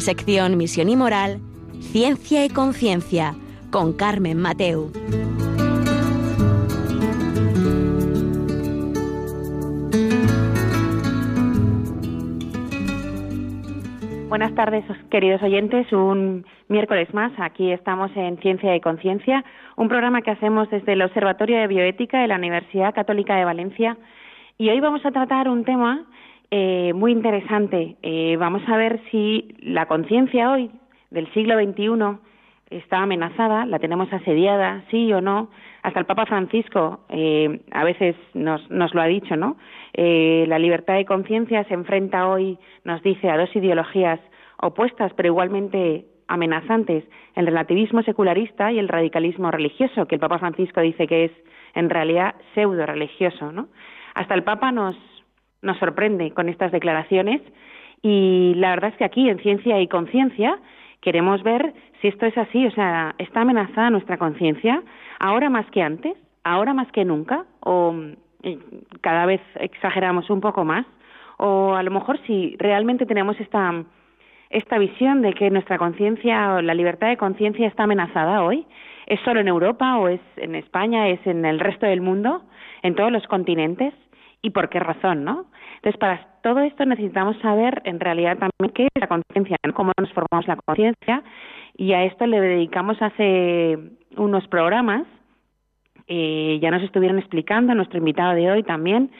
sección Misión y Moral, Ciencia y Conciencia, con Carmen Mateu. Buenas tardes, queridos oyentes. Un miércoles más. Aquí estamos en Ciencia y Conciencia, un programa que hacemos desde el Observatorio de Bioética de la Universidad Católica de Valencia. Y hoy vamos a tratar un tema eh, muy interesante. Eh, vamos a ver si la conciencia hoy del siglo XXI está amenazada, la tenemos asediada, sí o no. Hasta el Papa Francisco eh, a veces nos, nos, lo ha dicho, ¿no? Eh, la libertad de conciencia se enfrenta hoy, nos dice, a dos ideologías opuestas, pero igualmente amenazantes, el relativismo secularista y el radicalismo religioso, que el Papa Francisco dice que es en realidad pseudo religioso, ¿no? Hasta el Papa nos, nos sorprende con estas declaraciones. Y la verdad es que aquí en Ciencia y Conciencia queremos ver si esto es así, o sea, ¿está amenazada nuestra conciencia ahora más que antes, ahora más que nunca o eh, cada vez exageramos un poco más o a lo mejor si realmente tenemos esta esta visión de que nuestra conciencia o la libertad de conciencia está amenazada hoy, ¿es solo en Europa o es en España, es en el resto del mundo, en todos los continentes? ¿Y por qué razón, no? Entonces, para todo esto necesitamos saber en realidad también qué es la conciencia, cómo nos formamos la conciencia, y a esto le dedicamos hace unos programas, eh, ya nos estuvieron explicando, nuestro invitado de hoy también,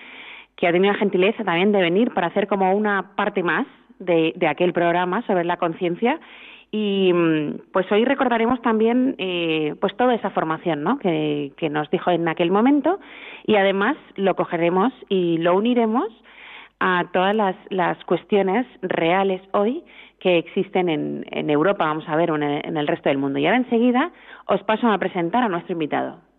que ha tenido la gentileza también de venir para hacer como una parte más de, de aquel programa sobre la conciencia y mm, pues hoy recordaremos también eh, pues toda esa formación ¿no? que, nos dijo en aquel momento y además lo cogeremos y lo uniremos a todas las, las cuestiones reales hoy que existen en, en Europa, vamos a ver, en el resto del mundo. Y ahora enseguida os paso a presentar a nuestro invitado.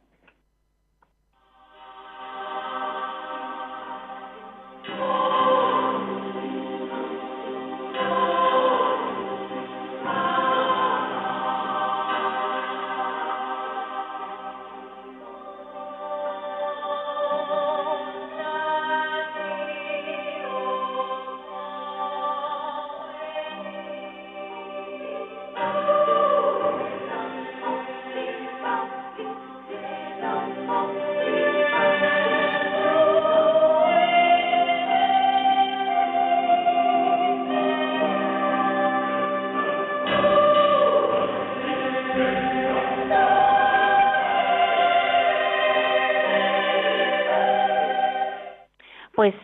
Pues,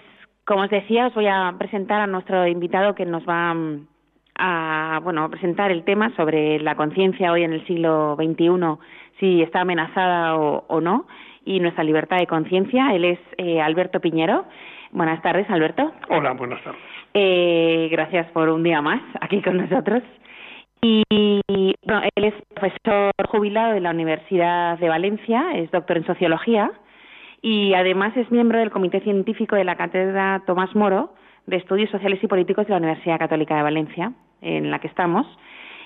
como os decía, os voy a presentar a nuestro invitado que nos va mm, a, bueno, presentar el tema sobre la conciencia hoy en el siglo XXI, si está amenazada o, no, y nuestra libertad de conciencia. Él es eh, Alberto Piñero. Buenas tardes, Alberto. Hola, buenas tardes. Eh, gracias por un día más aquí con nosotros. Y bueno, él es profesor jubilado de la Universidad de Valencia, es doctor en sociología y además es miembro del Comité Científico de la Cátedra Tomás Moro de Estudios Sociales y Políticos de la Universidad Católica de Valencia, en la que estamos.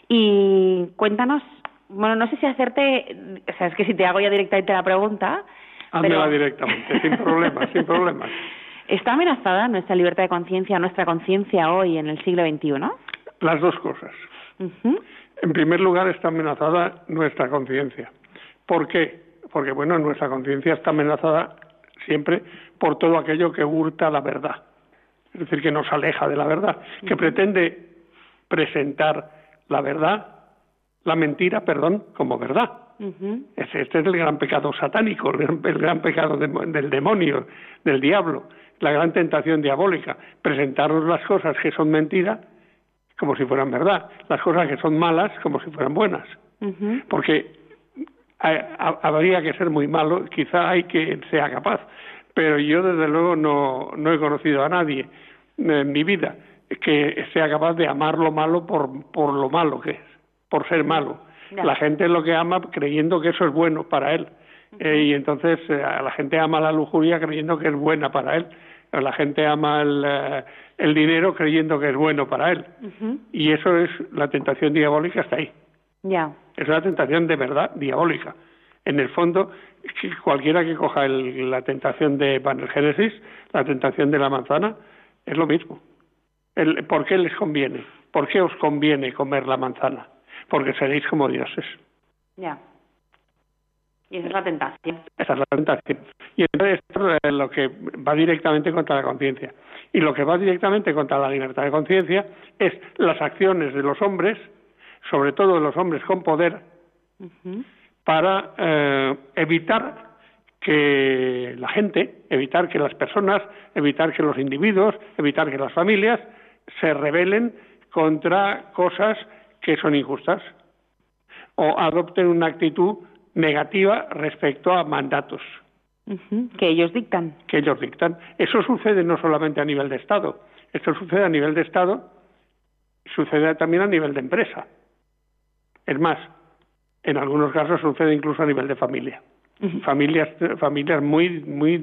Y cuéntanos, bueno, no sé si hacerte, o sea, es que si te hago ya directamente la pregunta. Házmela directamente, sin problemas, sin problemas. ¿Está amenazada nuestra libertad de conciencia, nuestra conciencia hoy en el siglo XXI? Las dos cosas. En primer lugar, está amenazada nuestra conciencia. ¿Por qué? Porque, bueno, nuestra conciencia está amenazada siempre por todo aquello que hurta la verdad. Es decir, que nos aleja de la verdad, que pretende presentar la verdad, la mentira, perdón, como verdad. Este es el gran pecado satánico, el gran, pecado del demonio, del diablo, la gran tentación diabólica, presentarnos las cosas que son mentiras como si fueran verdad, las cosas que son malas como si fueran buenas. Porque habría que ser muy malo, quizá hay que sea capaz, pero yo desde luego no, no he conocido a nadie en mi vida que sea capaz de amar lo malo por, por lo malo que es, por ser malo. La gente lo que ama creyendo que eso es bueno para él. Eh, y entonces eh, la gente ama la lujuria creyendo que es buena para él. La gente ama el, eh, el dinero creyendo que es bueno para él. Y eso es la tentación diabólica está ahí. Ya. Es una tentación de verdad diabólica. En el fondo, cualquiera que coja la tentación de Génesis, la tentación de la manzana, es lo mismo. El, ¿Por qué les conviene? ¿por qué os conviene comer la manzana? Porque seréis como dioses. Ya. Y esa es la tentación. Esa es la tentación. Y entonces esto es lo que va directamente contra la conciencia. Y lo que va directamente contra la libertad de conciencia es las acciones de los hombres, sobre todo de los hombres con poder, para eh, evitar que la gente, evitar que las personas, evitar que los individuos, evitar que las familias se rebelen contra cosas que son injustas o adopten una actitud negativa respecto a mandatos. Que ellos dictan. Que ellos dictan. Eso sucede no solamente a nivel de Estado, esto sucede a nivel de Estado, sucede también a nivel de empresa. Es más, en algunos casos sucede incluso a nivel de familia. Familias, familias muy, muy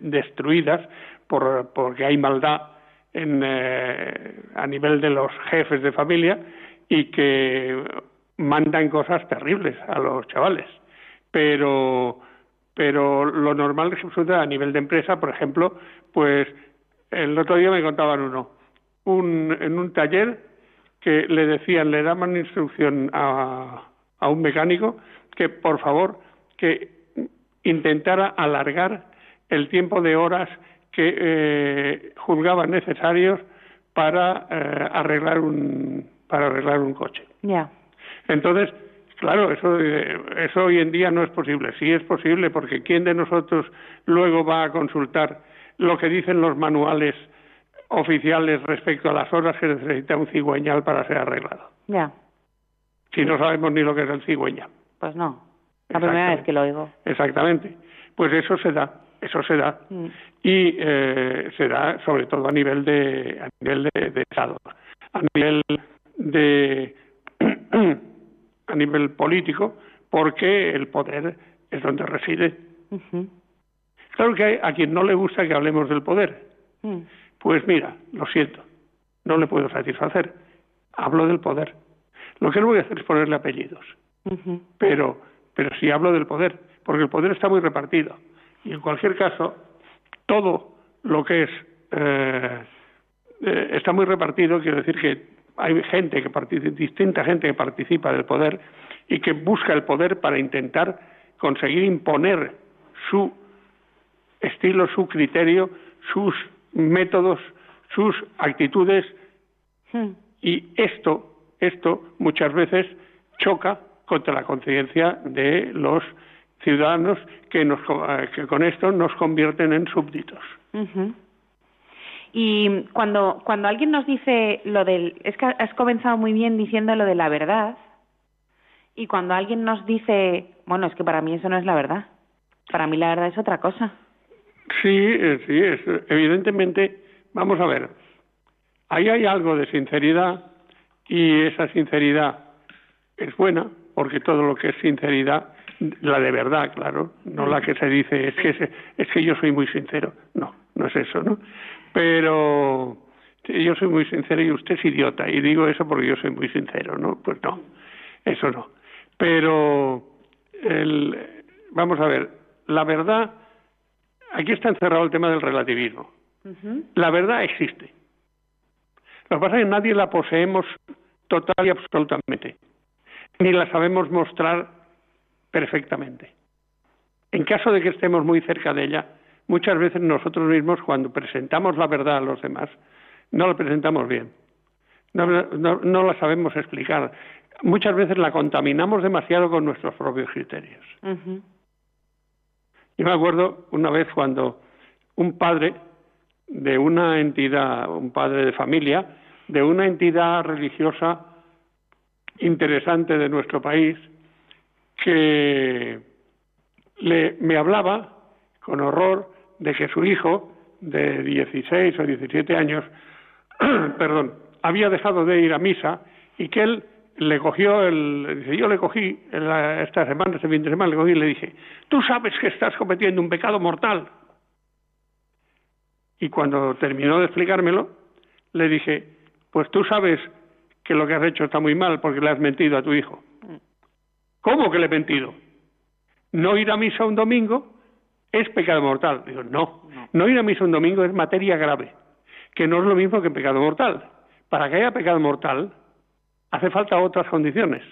destruidas por, porque hay maldad en, eh, a nivel de los jefes de familia y que mandan cosas terribles a los chavales. Pero, pero lo normal es que suceda a nivel de empresa, por ejemplo, pues el otro día me contaban uno, un, en un taller que le decían, le daban instrucción a, a un mecánico que por favor que intentara alargar el tiempo de horas que eh, juzgaban necesarios para eh, arreglar un para arreglar un coche. Ya. Entonces, claro, eso eso hoy en día no es posible. Sí es posible porque quién de nosotros luego va a consultar lo que dicen los manuales oficiales respecto a las horas que necesita un cigüeñal para ser arreglado. Ya. Si no sabemos ni lo que es el cigüeña. Pues no. La primera vez que lo oigo. Exactamente. Pues eso se da, eso se da. Mm. Y eh, se da sobre todo a nivel de, a nivel de, Estado, a nivel de, a nivel político, porque el poder es donde reside. Claro que hay a quien no le gusta que hablemos del poder. Mm. Pues mira, lo siento, no le puedo satisfacer. Hablo del poder. Lo que no voy a hacer es ponerle apellidos. Pero pero sí hablo del poder, porque el poder está muy repartido. Y en cualquier caso, todo lo que es eh, eh, está muy repartido, quiero decir que hay gente que participa, distinta gente que participa del poder y que busca el poder para intentar conseguir imponer su estilo, su criterio, sus métodos, sus actitudes hmm. y esto, esto muchas veces choca contra la conciencia de los ciudadanos que, nos, eh, que con esto nos convierten en súbditos. Y cuando, cuando alguien nos dice lo del... Es que has comenzado muy bien diciendo lo de la verdad. Y cuando alguien nos dice, bueno, es que para mí eso no es la verdad. Para mí la verdad es otra cosa. Sí, eh, sí, es, evidentemente, vamos a ver, ahí hay algo de sinceridad y esa sinceridad es buena, porque todo lo que es sinceridad, la de verdad, claro, no la que se dice es que es que yo soy muy sincero, no, no es eso, ¿no? Pero yo soy muy sincero y usted es idiota y digo eso porque yo soy muy sincero, ¿no? Pues no, eso no. Pero el, vamos a ver, la verdad, aquí está encerrado el tema del relativismo. La verdad existe. Lo que pasa es que nadie la poseemos total y absolutamente ni la sabemos mostrar perfectamente. En caso de que estemos muy cerca de ella, muchas veces nosotros mismos cuando presentamos la verdad a los demás, no la presentamos bien, no, la sabemos explicar. Muchas veces la contaminamos demasiado con nuestros propios criterios. Yo me acuerdo una vez cuando un padre de una entidad, un padre de familia, de una entidad religiosa interesante de nuestro país que le, me hablaba con horror de que su hijo de 16 o 17 años, perdón, había dejado de ir a misa y que él le cogió el, dice, yo le cogí esta semana, este fin de semana, le cogí y le dije, tú sabes que estás cometiendo un pecado mortal. Y cuando terminó de explicármelo, le dije, pues tú sabes que lo que has hecho está muy mal porque le has mentido a tu hijo. ¿Cómo que le he mentido? No ir a misa un domingo es pecado mortal. Digo, no, no, ir a misa un domingo es materia grave, que no es lo mismo que pecado mortal. para que haya pecado mortal, hace falta otras condiciones,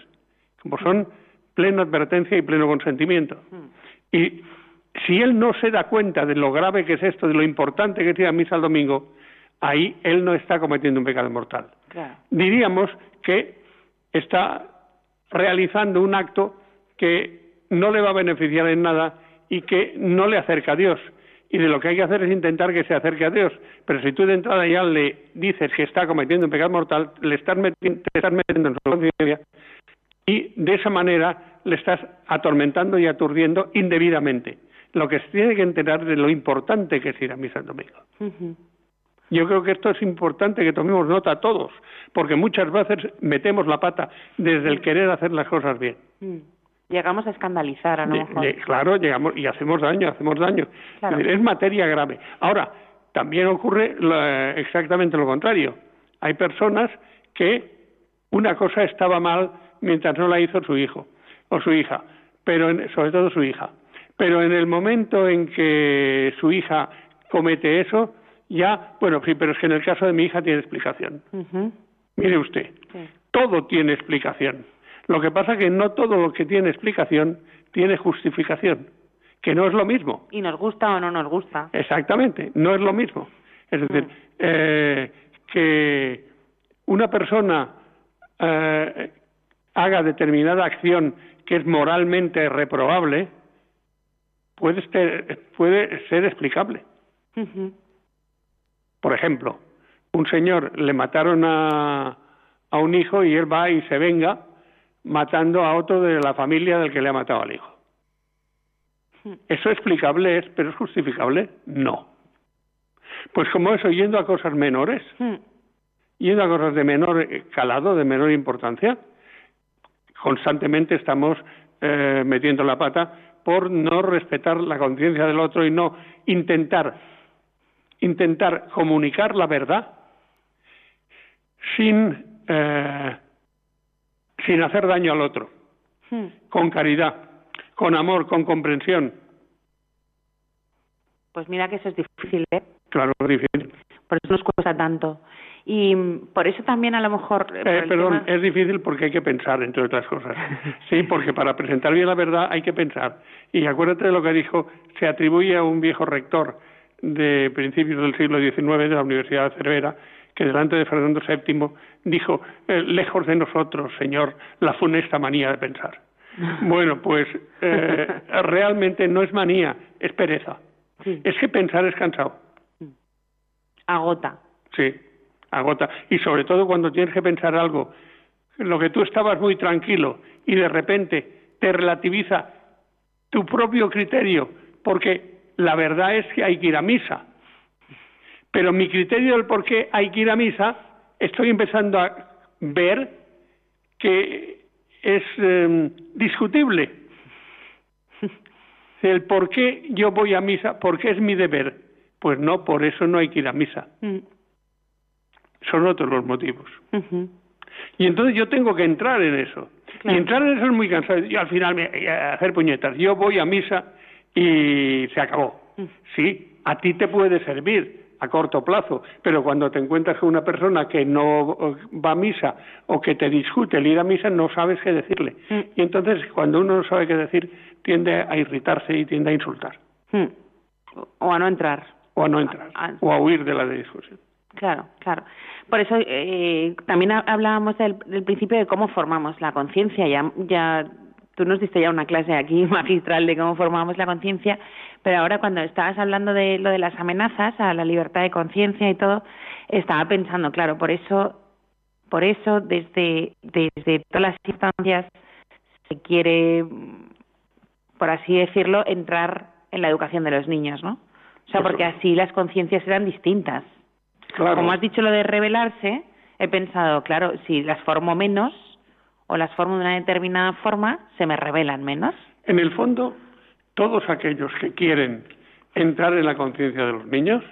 como son plena advertencia y pleno consentimiento. Mm. Y si él no se da cuenta de lo grave que es esto, de lo importante que es ir a misa el domingo, ahí él no está cometiendo un pecado mortal. Diríamos que está realizando un acto que no le va a beneficiar en nada y que no le acerca a Dios. Y de lo que hay que hacer es intentar que se acerque a Dios. Pero si tú de entrada ya le dices que está cometiendo un pecado mortal, le estás metiendo, te estás metiendo en su conciencia y de esa manera le estás atormentando y aturdiendo indebidamente. Lo que se tiene que enterar de lo importante que es ir a misa el domingo. Yo creo que esto es importante que tomemos nota todos, porque muchas veces metemos la pata desde el querer hacer las cosas bien. Mm. Llegamos a escandalizar, a lo mejor. claro, llegamos y hacemos daño, hacemos daño. Es, materia grave. Ahora, también ocurre exactamente lo contrario. Hay personas que una cosa estaba mal mientras no la hizo su hijo o su hija, pero sobre todo su hija. Pero en el momento en que su hija comete eso, ya, bueno, sí, pero es que en el caso de mi hija tiene explicación. Mire usted, todo tiene explicación. Lo que pasa es que no todo lo que tiene explicación tiene justificación, que no es lo mismo. Y nos gusta o no nos gusta. Exactamente, no es lo mismo. Es decir, mm. eh, que una persona eh, haga determinada acción que es moralmente reprobable, puede ser, puede ser explicable. Por ejemplo, un señor le mataron a, a un hijo y él va y se venga matando a otro de la familia del que le ha matado al hijo. ¿Eso explicable es, pero es justificable? No. Pues como eso, yendo a cosas menores, yendo a cosas de menor calado, de menor importancia, constantemente estamos eh, metiendo la pata por no respetar la conciencia del otro y no intentar intentar comunicar la verdad sin eh, sin hacer daño al otro, hmm. con caridad, con amor, con comprensión. Pues mira que eso es difícil, ¿eh? Claro, es difícil. Por eso nos cuesta tanto. Y por eso también a lo mejor... Eh, perdón, es difícil porque hay que pensar, entre otras cosas. Sí, porque para presentar bien la verdad hay que pensar. Y acuérdate de lo que dijo, se atribuye a un viejo rector de principios del siglo XIX de la Universidad de Cervera, que delante de Fernando VII dijo, eh, lejos de nosotros, Señor, la funesta manía de pensar. Bueno, pues eh, realmente no es manía, es pereza. Es que pensar es cansado. Agota. Sí, agota. Y sobre todo cuando tienes que pensar algo, en lo que tú estabas muy tranquilo y de repente te relativiza tu propio criterio, porque la verdad es que hay que ir a misa. Pero mi criterio del por qué hay que ir a misa, estoy empezando a ver que es em, discutible. El por qué yo voy a misa, por qué es mi deber. Pues no, por eso no hay que ir a misa. Mm. Son otros los motivos. Y entonces yo tengo que entrar en eso. Y entrar en eso es muy cansado. Y al final me, eh, hacer puñetas. Yo voy a misa y se acabó. Mm. Sí, a ti te puede servir a corto plazo, pero cuando te encuentras con una persona que no va a misa o que te discute el ir a misa, no sabes qué decirle. Mm. Y entonces, cuando uno no sabe qué decir, tiende a irritarse y tiende a insultar. Mm. O a no entrar. O a no entrar. O a huir de la discusión. Claro, claro. Por eso eh, también hablábamos del, del, principio de cómo formamos la conciencia. Ya, ya tú nos diste ya una clase aquí magistral de cómo formamos la conciencia, pero ahora cuando estabas hablando de lo de las amenazas a la libertad de conciencia y todo, estaba pensando, claro, por eso, por eso desde, desde todas las instancias se quiere, por así decirlo, entrar en la educación de los niños, ¿no? O sea, porque así las conciencias eran distintas. Como has dicho lo de rebelarse, he pensado, claro, si las formo menos, o las formo de una determinada forma, se me revelan menos. En el fondo, todos aquellos que quieren entrar en la conciencia de los niños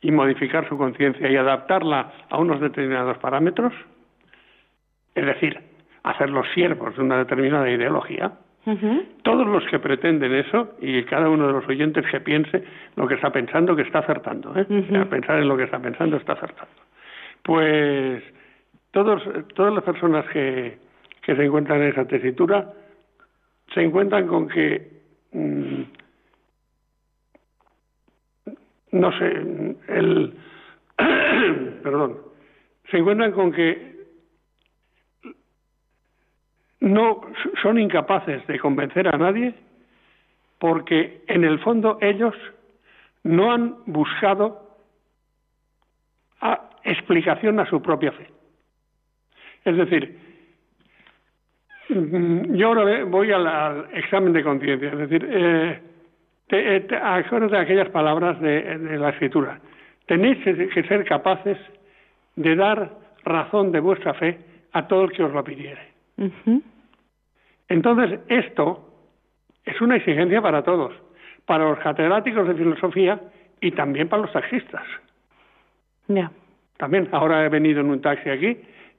y modificar su conciencia y adaptarla a unos determinados parámetros, es decir, hacerlos siervos de una determinada ideología, todos los que pretenden eso, y cada uno de los oyentes que piense lo que está pensando, que está acertando, ¿eh? pensar en lo que está pensando está acertando. Pues todos, todas las personas que, se encuentran en esa tesitura se encuentran con que, mm, no sé, el, perdón, se encuentran con que no son incapaces de convencer a nadie porque en el fondo ellos no han buscado explicación a su propia fe. Es decir, mm, yo ahora voy al, examen de conciencia, es decir, eh, te, eh, de aquellas palabras de, la escritura. Tenéis que ser capaces de dar razón de vuestra fe a todo el que os lo pidiere. Entonces, esto es una exigencia para todos, para los catedráticos de filosofía y también para los taxistas. Ya. También, ahora he venido en un taxi aquí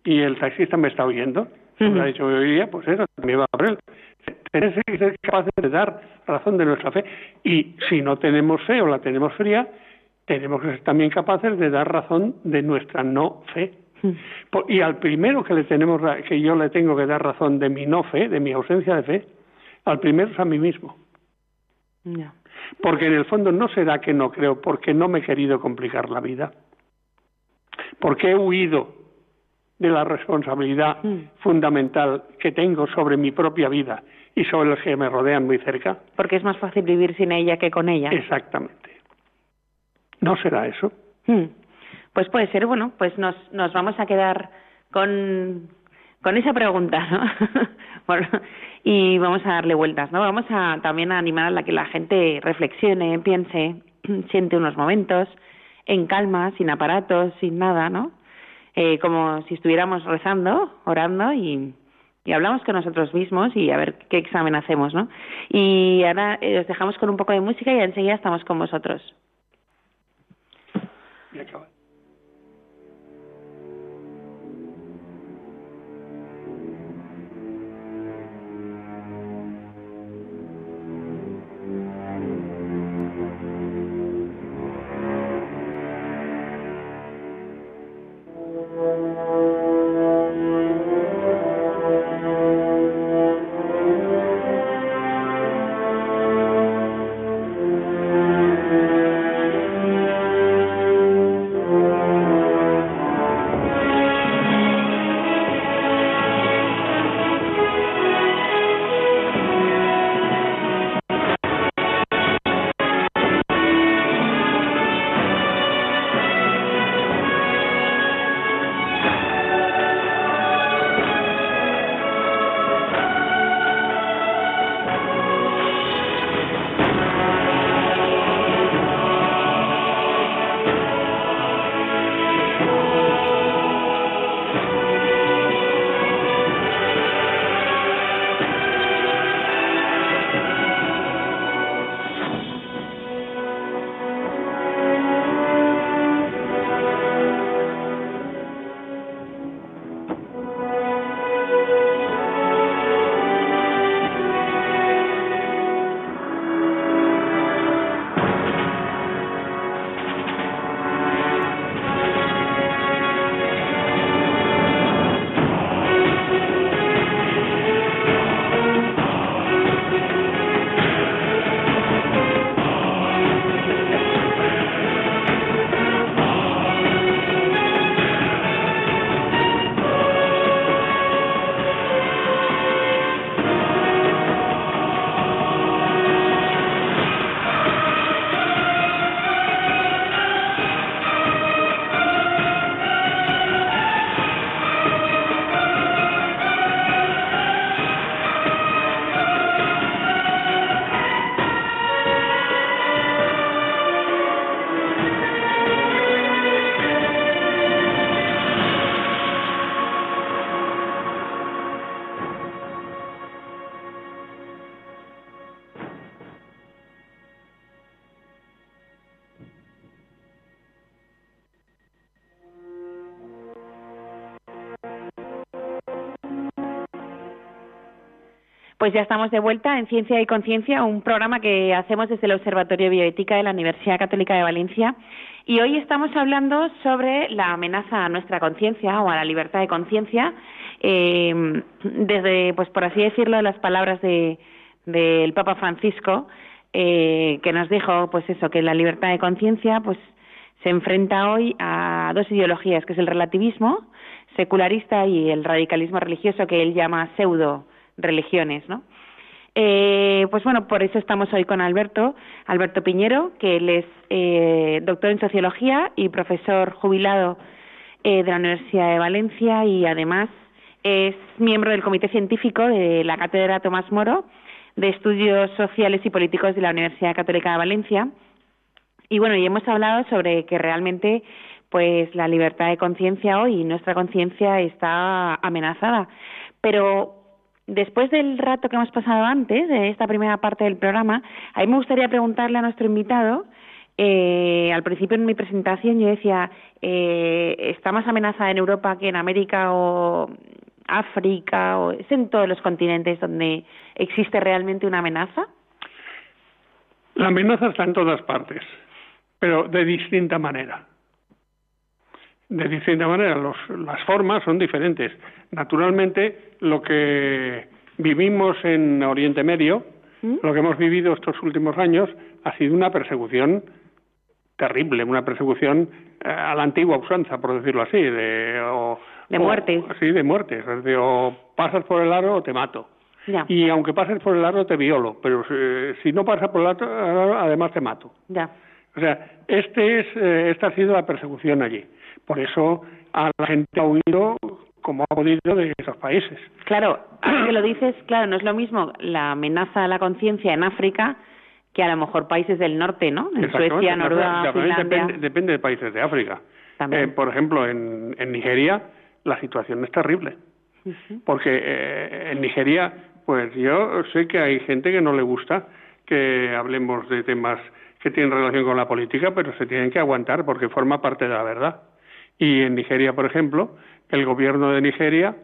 y el taxista me está oyendo. Me ha dicho que oiría, pues eso, también va a él. Tenemos que ser capaces de dar razón de nuestra fe. Y si no tenemos fe o la tenemos fría, tenemos que ser también capaces de dar razón de nuestra no fe. Y al primero que le tenemos que yo le tengo que dar razón de mi no fe, de mi ausencia de fe, al primero es a mí mismo. Porque en el fondo no será que no creo, porque no me he querido complicar la vida porque he huido de la responsabilidad mm. fundamental que tengo sobre mi propia vida y sobre los que me rodean muy cerca. Porque es más fácil vivir sin ella que con ella. Exactamente. ¿No será eso? Mm. Pues puede ser, bueno, pues nos, nos vamos a quedar con, con esa pregunta, ¿no? bueno, y vamos a darle vueltas, ¿no? Vamos a también a animar a la que la gente reflexione, piense, siente unos momentos en calma, sin aparatos, sin nada, ¿no? Eh, como si estuviéramos rezando, orando y, hablamos con nosotros mismos y a ver qué examen hacemos, ¿no? Y ahora eh, os dejamos con un poco de música y enseguida estamos con vosotros. Pues ya estamos de vuelta en Ciencia y Conciencia, un programa que hacemos desde el Observatorio Bioética de la Universidad Católica de Valencia. Y hoy estamos hablando sobre la amenaza a nuestra conciencia o a la libertad de conciencia, eh, desde, pues por así decirlo, las palabras de, del Papa Francisco, eh, que nos dijo, pues eso, que la libertad de conciencia, pues se enfrenta hoy a dos ideologías, que es el relativismo secularista y el radicalismo religioso que él llama pseudo religiones, ¿no? Eh, pues bueno, por eso estamos hoy con Alberto, Alberto Piñero, que él es eh, doctor en sociología y profesor jubilado eh, de la Universidad de Valencia y además es miembro del comité científico de la Cátedra Tomás Moro de Estudios Sociales y Políticos de la Universidad Católica de Valencia. Y bueno, y hemos hablado sobre que realmente pues la libertad de conciencia hoy, nuestra conciencia está amenazada. Pero después del rato que hemos pasado antes, de esta primera parte del programa, a mí me gustaría preguntarle a nuestro invitado, eh, al principio en mi presentación yo decía, eh, ¿está más amenazada en Europa que en América o África? O, ¿Es en todos los continentes donde existe realmente una amenaza? La amenaza está en todas partes, pero de distinta manera de distinta manera. las formas son diferentes. Naturalmente, lo que vivimos en Oriente Medio, ¿Mm? lo que hemos vivido estos últimos años, ha sido una persecución terrible, una persecución eh, a la antigua usanza, por decirlo así, de, de muerte. sí, de muerte. O, pasas por el aro o te mato. Y aunque pases por el aro te violo, pero si, no pasas por el aro, además te mato. Ya. O sea, este es, eh, esta ha sido la persecución allí. Por eso a la gente ha huido como ha podido de esos países. Claro, que lo dices, claro, no es lo mismo la amenaza a la conciencia en África que a lo mejor países del norte, ¿no? En Suecia, Noruega, Finlandia. Depende, de países de África. Eh, por ejemplo, en, Nigeria la situación es terrible. Porque eh, en Nigeria, pues yo sé que hay gente que no le gusta que hablemos de temas que tienen relación con la política, pero se tienen que aguantar porque forma parte de la verdad. Y en Nigeria, por ejemplo, el gobierno de Nigeria,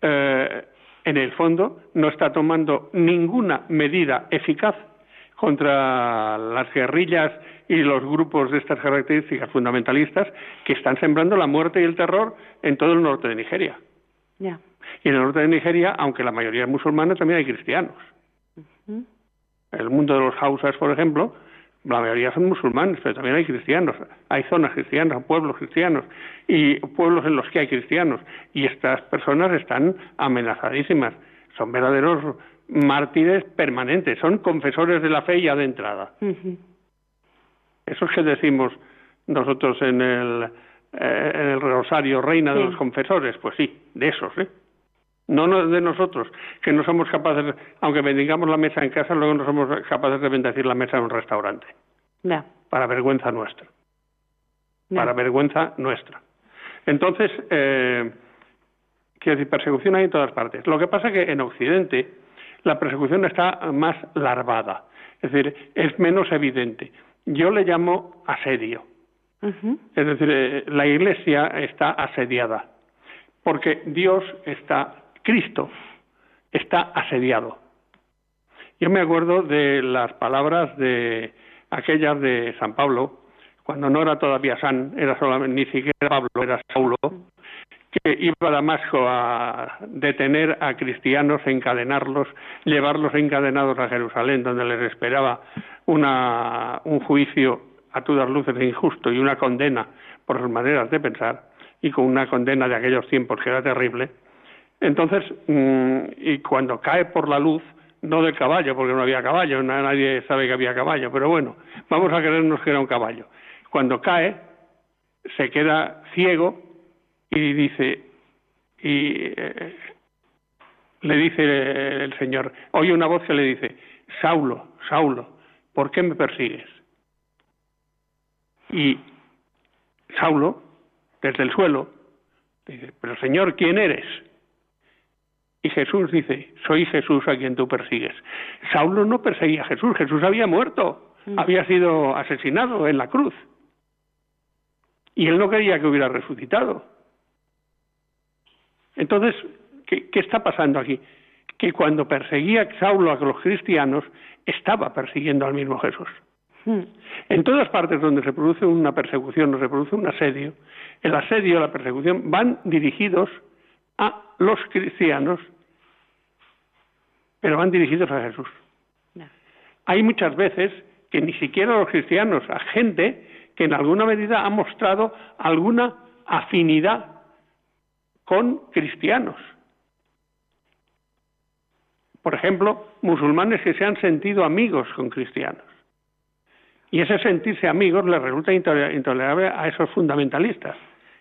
eh, en el fondo, no está tomando ninguna medida eficaz contra las guerrillas y los grupos de estas características fundamentalistas que están sembrando la muerte y el terror en todo el norte de Nigeria. Y en el norte de Nigeria, aunque la mayoría es musulmana, también hay cristianos. El mundo de los hausas, por ejemplo, la mayoría son musulmanes, pero también hay cristianos, hay zonas cristianas, pueblos cristianos y pueblos en los que hay cristianos y estas personas están amenazadísimas, son verdaderos mártires permanentes, son confesores de la fe ya de entrada. Eso es que decimos nosotros en el, eh, en el rosario, reina de los confesores, pues sí, de esos, ¿eh? No de nosotros, que no somos capaces, aunque bendigamos la mesa en casa, luego no somos capaces de bendecir la mesa en un restaurante. Para vergüenza nuestra. Para vergüenza nuestra. Entonces, eh, quiero decir, persecución hay en todas partes. Lo que pasa es que en Occidente la persecución está más larvada, es decir, es menos evidente. Yo le llamo asedio. Es decir, eh, la Iglesia está asediada, porque Dios está Cristo está asediado. Yo me acuerdo de las palabras de aquellas de San Pablo, cuando no era todavía San, era solamente ni siquiera Pablo, era Saulo, que iba a Damasco a detener a cristianos, encadenarlos, llevarlos encadenados a Jerusalén, donde les esperaba una, un juicio a todas luces injusto y una condena por sus maneras de pensar, y con una condena de aquellos tiempos que era terrible, entonces, mm, y cuando cae por la luz, no del caballo, porque no había caballo, nadie sabe que había caballo, pero bueno, vamos a creernos que era un caballo. Cuando cae, se queda ciego y dice, y eh, le dice el Señor, oye una voz que le dice, Saulo, Saulo, ¿por qué me persigues? Y Saulo, desde el suelo, dice, pero Señor, ¿quién eres? Y Jesús dice, soy Jesús a quien tú persigues. Saulo no perseguía a Jesús, Jesús había muerto, mm. había sido asesinado en la cruz. Y él no quería que hubiera resucitado. Entonces, ¿qué, está pasando aquí? que cuando perseguía Saulo a los cristianos, estaba persiguiendo al mismo Jesús. Hmm. En todas partes donde se produce una persecución o se produce un asedio, el asedio, la persecución, van dirigidos a los cristianos, pero van dirigidos a Jesús. Hay muchas veces que ni siquiera los cristianos, a gente que en alguna medida ha mostrado alguna afinidad con cristianos. Por ejemplo, musulmanes que se han sentido amigos con cristianos. Y ese sentirse amigos les resulta intolerable a esos fundamentalistas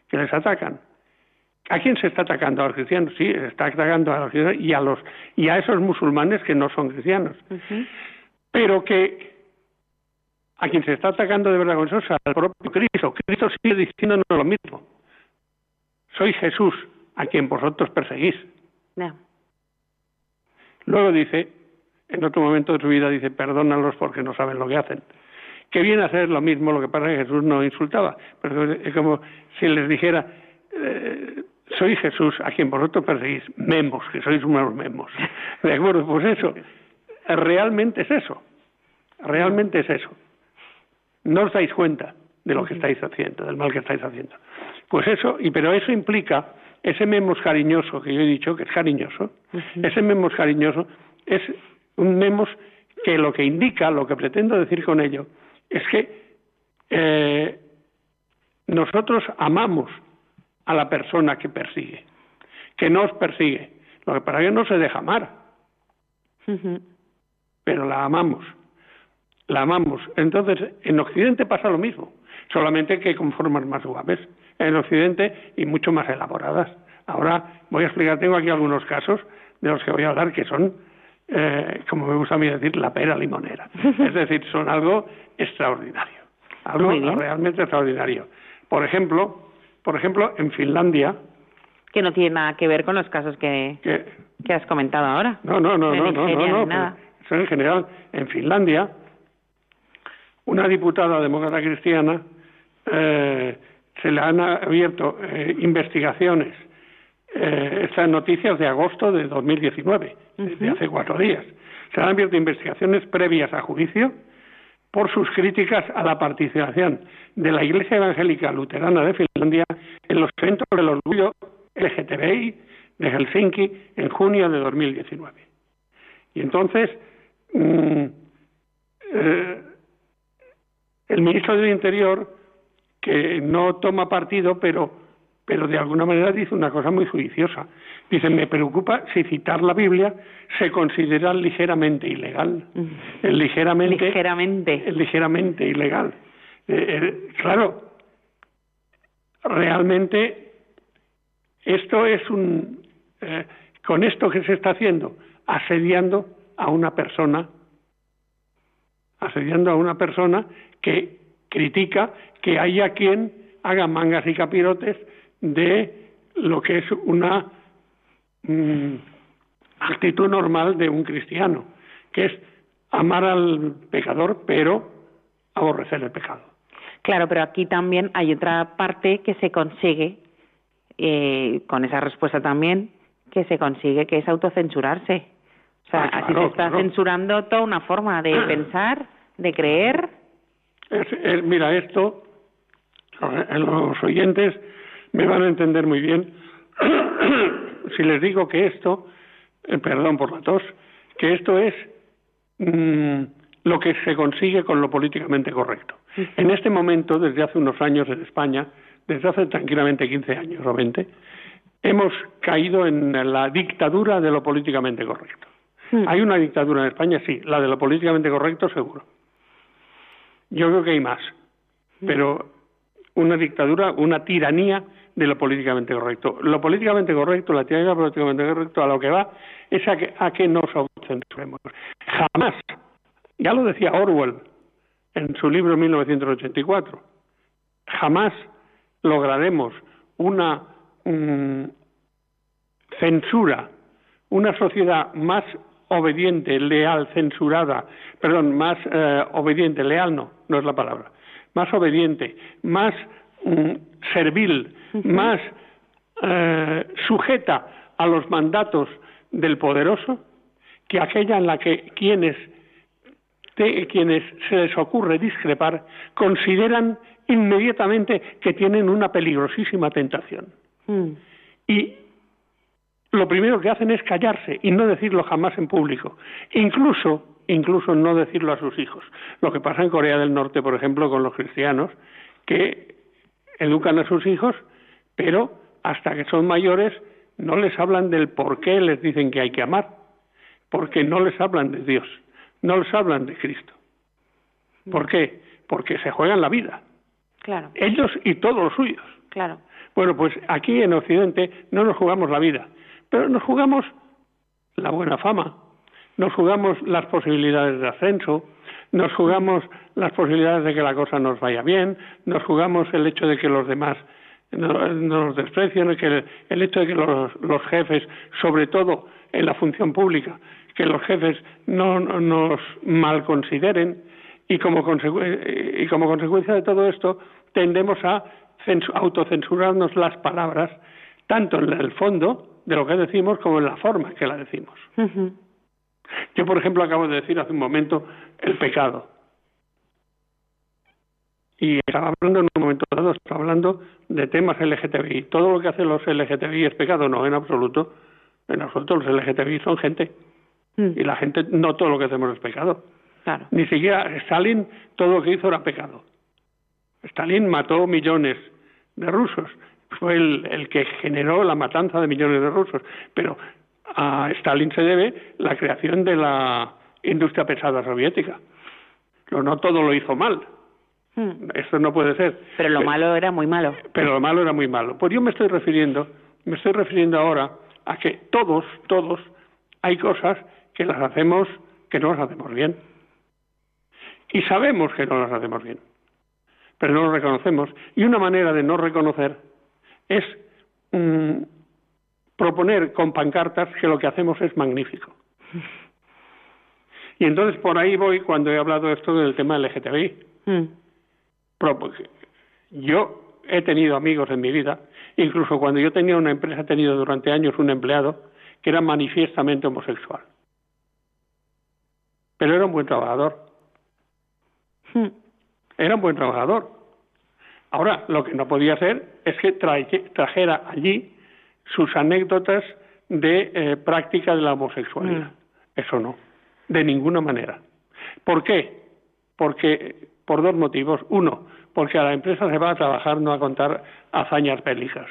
que les atacan. ¿A quién se está atacando? A los cristianos, sí, se está atacando a los cristianos y a, los, y a esos musulmanes que no son cristianos. Pero que a quien se está atacando de verdad con eso es al propio Cristo. Cristo sigue diciéndonos lo mismo. Soy Jesús, a quien vosotros perseguís. Luego dice, en otro momento de su vida, dice, perdónalos porque no saben lo que hacen. Que viene a hacer lo mismo, lo que pasa es que Jesús no insultaba. Pero es como si les dijera, eh, soy Jesús, a quien vosotros perseguís, memos, que sois unos memos. ¿De acuerdo? Pues eso, realmente es eso. Realmente es eso. No os dais cuenta de lo que estáis haciendo, del mal que estáis haciendo. Pues eso, y pero eso implica ese memos cariñoso que yo he dicho que es cariñoso, ese memos cariñoso es un memos que lo que indica, lo que pretendo decir con ello, es que eh, nosotros amamos a la persona que persigue, que nos persigue. Lo que para que no se deja amar, pero la amamos, la amamos. Entonces, en Occidente pasa lo mismo, solamente que con formas más suaves en Occidente y mucho más elaboradas. Ahora voy a explicar, tengo aquí algunos casos de los que voy a hablar que son, eh, como me gusta a mí decir, la pera limonera. es decir, son algo extraordinario, algo realmente extraordinario. Por ejemplo, por ejemplo, en Finlandia, que no tiene nada que ver con los casos que, que, has comentado ahora. No, no, no, no, no, no, no, en general. En Finlandia, una diputada demócrata cristiana eh, se le han abierto eh, investigaciones. Eh, estas noticias de agosto de 2019, de hace cuatro días. Se han abierto investigaciones previas a juicio por sus críticas a la participación de la Iglesia Evangélica Luterana de Finlandia en los eventos del orgullo LGTBI de Helsinki en junio de 2019. Y entonces, mm, eh, el ministro del Interior que no toma partido, pero, pero de alguna manera dice una cosa muy juiciosa. Dice, me preocupa si citar la Biblia se considera ligeramente ilegal. Mm. ligeramente, ligeramente. ligeramente ilegal. Eh, eh, claro, realmente esto es un... Eh, con esto que se está haciendo, asediando a una persona, asediando a una persona que critica que haya quien haga mangas y capirotes de lo que es una mm, actitud normal de un cristiano, que es amar al pecador, pero aborrecer el pecado. Claro, pero aquí también hay otra parte que se consigue, eh, con esa respuesta también, que se consigue, que es autocensurarse. O sea, ah, así se está censurando toda una forma de pensar, de creer. mira, esto los oyentes me van a entender muy bien si les digo que esto, eh, perdón por la tos, que esto es mm, lo que se consigue con lo políticamente correcto. En este momento, desde hace unos años en España, desde hace tranquilamente 15 años o 20, hemos caído en la dictadura de lo políticamente correcto. ¿Hay una dictadura en España? Sí, la de lo políticamente correcto seguro. Yo creo que hay más, pero una dictadura, una tiranía de lo políticamente correcto. Lo políticamente correcto, la tiranía políticamente correcto, a lo que va es a que, a que nos autocensuremos. Jamás, ya lo decía Orwell en su libro 1984, jamás lograremos una mm, censura, una sociedad más obediente, leal, censurada, perdón, más eh, obediente, leal no, no es la palabra, más obediente, más mm, servil, más eh, sujeta a los mandatos del poderoso que aquella en la que quienes, quienes se les ocurre discrepar consideran inmediatamente que tienen una peligrosísima tentación. Mm. Y lo primero que hacen es callarse y no decirlo jamás en público. Incluso, incluso no decirlo a sus hijos. Lo que pasa en Corea del Norte, por ejemplo, con los cristianos, que educan a sus hijos, pero hasta que son mayores no les hablan del por qué les dicen que hay que amar, porque no les hablan de Dios, no les hablan de Cristo. ¿Por qué? Porque se juegan la vida. Claro. Ellos y todos los suyos. Claro. Bueno, pues aquí en Occidente no nos jugamos la vida, pero nos jugamos la buena fama, nos jugamos las posibilidades de ascenso, nos jugamos las posibilidades de que la cosa nos vaya bien, nos jugamos el hecho de que los demás no, nos desprecien, que el, hecho de que los, los, jefes, sobre todo en la función pública, que los jefes no, nos mal consideren y como, y como consecuencia de todo esto tendemos a autocensurarnos las palabras, tanto en el fondo de lo que decimos como en la forma que la decimos. Yo, por ejemplo, acabo de decir hace un momento el pecado. Y estaba hablando en un momento dado, estaba hablando de temas LGTBI. Todo lo que hacen los LGTBI es pecado, no, en absoluto. En absoluto, los LGTBI son gente. Mm. Y la gente, no todo lo que hacemos es pecado. Claro. Ni siquiera Stalin, todo lo que hizo era pecado. Stalin mató millones de rusos. Fue el, el que generó la matanza de millones de rusos. Pero a Stalin se debe la creación de la industria pesada soviética. Pero no todo lo hizo mal. Hmm. Eso no puede ser. Pero lo malo era muy malo. Pero lo malo era muy malo. Pues yo me estoy refiriendo, me estoy refiriendo ahora a que todos, todos, hay cosas que las hacemos, que no las hacemos bien. Y sabemos que no las hacemos bien. Pero no lo reconocemos. Y una manera de no reconocer es mm, proponer con pancartas que lo que hacemos es magnífico. Y entonces por ahí voy cuando he hablado esto del tema LGTBI. Mm. Yo he tenido amigos en mi vida, incluso cuando yo tenía una empresa he tenido durante años un empleado que era manifiestamente homosexual. Pero era un buen trabajador. Hmm. Era un buen trabajador. Ahora, lo que no podía hacer es que trajera allí sus anécdotas de eh, práctica de la homosexualidad. Hmm. Eso no, de ninguna manera. ¿Por qué? Porque por dos motivos. Uno, porque a la empresa se va a trabajar, no a contar hazañas bélicas.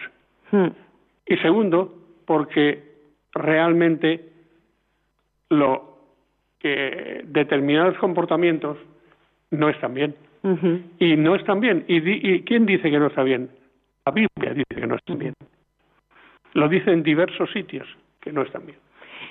Hmm. Y segundo, porque realmente lo que determinados comportamientos no están bien. Y no están bien. ¿Y, ¿Y quién dice que no está bien? La Biblia dice que no están bien. Lo dice en diversos sitios que no están bien.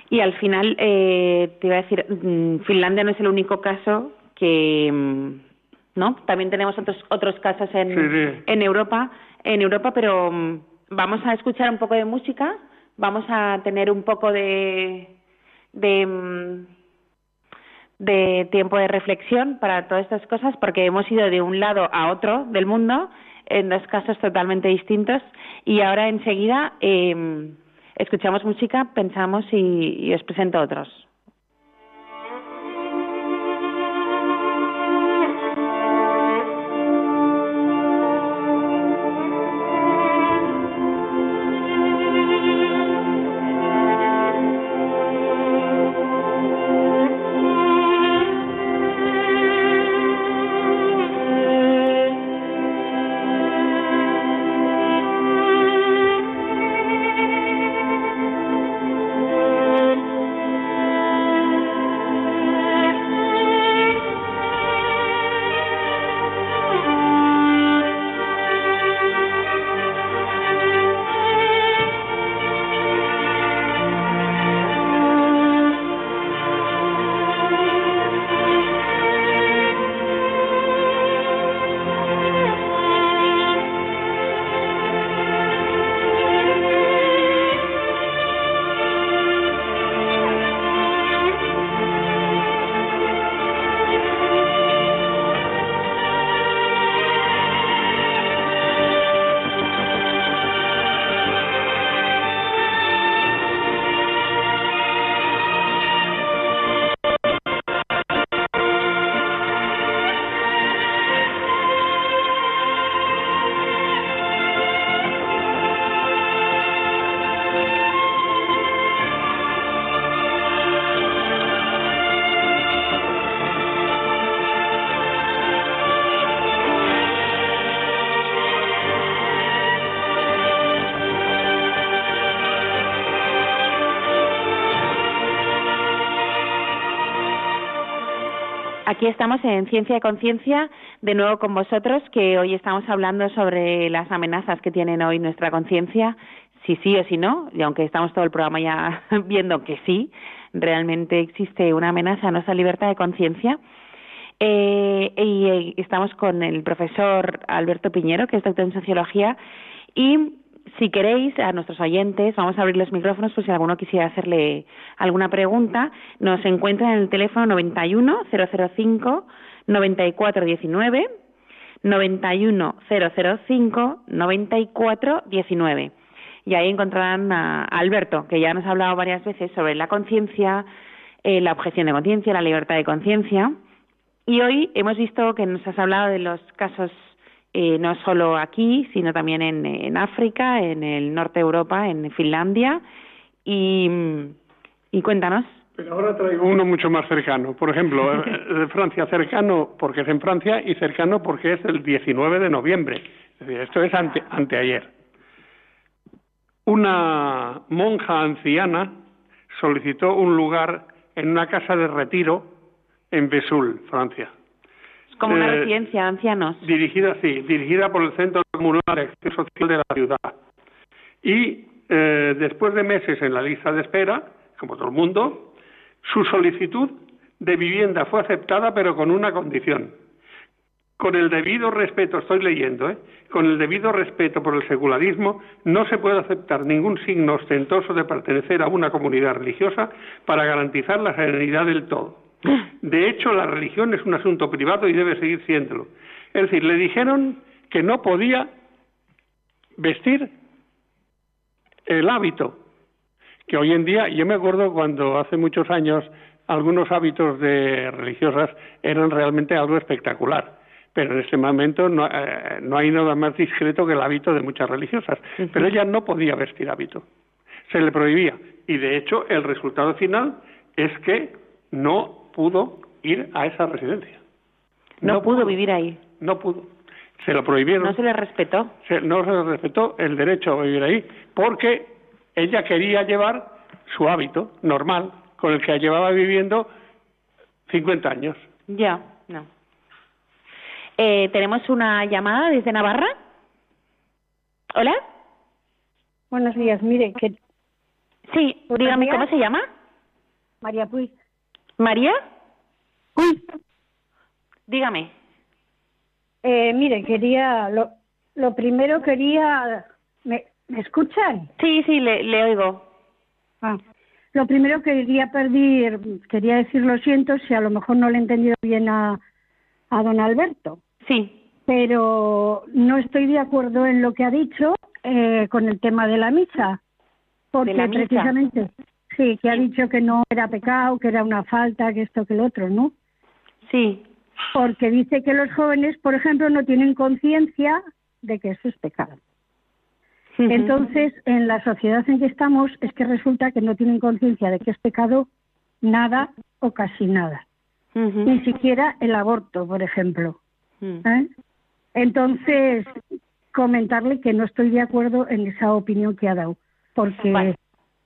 Y al final, eh, te iba a decir, mm, Finlandia no es el único caso que, mm, ¿no? También tenemos otros otros casos en, en Europa, en Europa, pero mm, vamos a escuchar un poco de música, vamos a tener un poco de de, de tiempo de reflexión para todas estas cosas, porque hemos ido de un lado a otro del mundo en dos casos totalmente distintos y ahora enseguida eh, escuchamos música, pensamos y, y os presento otros. Aquí estamos en Ciencia y Conciencia, de nuevo con vosotros, que hoy estamos hablando sobre las amenazas que tienen hoy nuestra conciencia, si sí o si no, y aunque estamos todo el programa ya viendo que sí, realmente existe una amenaza a nuestra libertad de conciencia. Eh, y eh, estamos con el profesor Alberto Piñero, que es doctor en sociología, y si queréis, a nuestros oyentes, vamos a abrir los micrófonos por si alguno quisiera hacerle alguna pregunta. Nos encuentran en el teléfono 91 005 9419 91 005 9419 y ahí encontrarán a Alberto, que ya nos ha hablado varias veces sobre la conciencia, eh, la objeción de conciencia, la libertad de conciencia. Y hoy hemos visto que nos has hablado de los casos eh, no solo aquí, sino también en, África, en el norte de Europa, en Finlandia. Y, y cuéntanos. Pero ahora traigo uno mucho más cercano. Por ejemplo, de Francia, cercano porque es en Francia y cercano porque es el 19 de noviembre. Es decir, esto es ante, anteayer. Una monja anciana solicitó un lugar en una casa de retiro en Vesoul, Francia. Como una eh, residencia de ancianos. Dirigida, sí, dirigida por el Centro Comunal de Acción Social de la ciudad. Y eh, después de meses en la lista de espera, como todo el mundo, su solicitud de vivienda fue aceptada, pero con una condición. Con el debido respeto, estoy leyendo, ¿eh? con el debido respeto por el secularismo, no se puede aceptar ningún signo ostentoso de pertenecer a una comunidad religiosa para garantizar la serenidad del todo. De hecho, la religión es un asunto privado y debe seguir siéndolo. Es decir, le dijeron que no podía vestir el hábito, que hoy en día, yo me acuerdo cuando hace muchos años algunos hábitos de religiosas eran realmente algo espectacular, pero en este momento no, eh, no hay nada más discreto que el hábito de muchas religiosas, pero ella no podía vestir hábito, se le prohibía. Y de hecho el resultado final es que no pudo ir a esa residencia. No, pudo, vivir ahí. No pudo. Se lo prohibieron. No se le respetó. no se le respetó el derecho a vivir ahí, porque ella quería llevar su hábito normal, con el que llevaba viviendo 50 años. Ya, no. Eh, Tenemos una llamada desde Navarra. Hola. Buenos días, mire que. Sí, dígame, ¿cómo se llama? María Puig. María. Uy. Dígame. Eh, mire, quería, lo, lo primero quería, ¿me, ¿me escuchan? Sí, sí, le, le oigo. Ah, lo primero quería pedir, quería decir lo siento si a lo mejor no le he entendido bien a, a don Alberto. Sí. Pero no estoy de acuerdo en lo que ha dicho eh, con el tema de la misa. Porque la misa? precisamente, Sí, que ha dicho que no era pecado, que era una falta, que esto, que lo otro, ¿no? Sí. Porque dice que los jóvenes, por ejemplo, no tienen conciencia de que eso es pecado. Entonces, en la sociedad en que estamos es que resulta que no tienen conciencia de que es pecado nada o casi nada. Ni siquiera el aborto, por ejemplo. ¿Eh? Entonces, comentarle que no estoy de acuerdo en esa opinión que ha dado, porque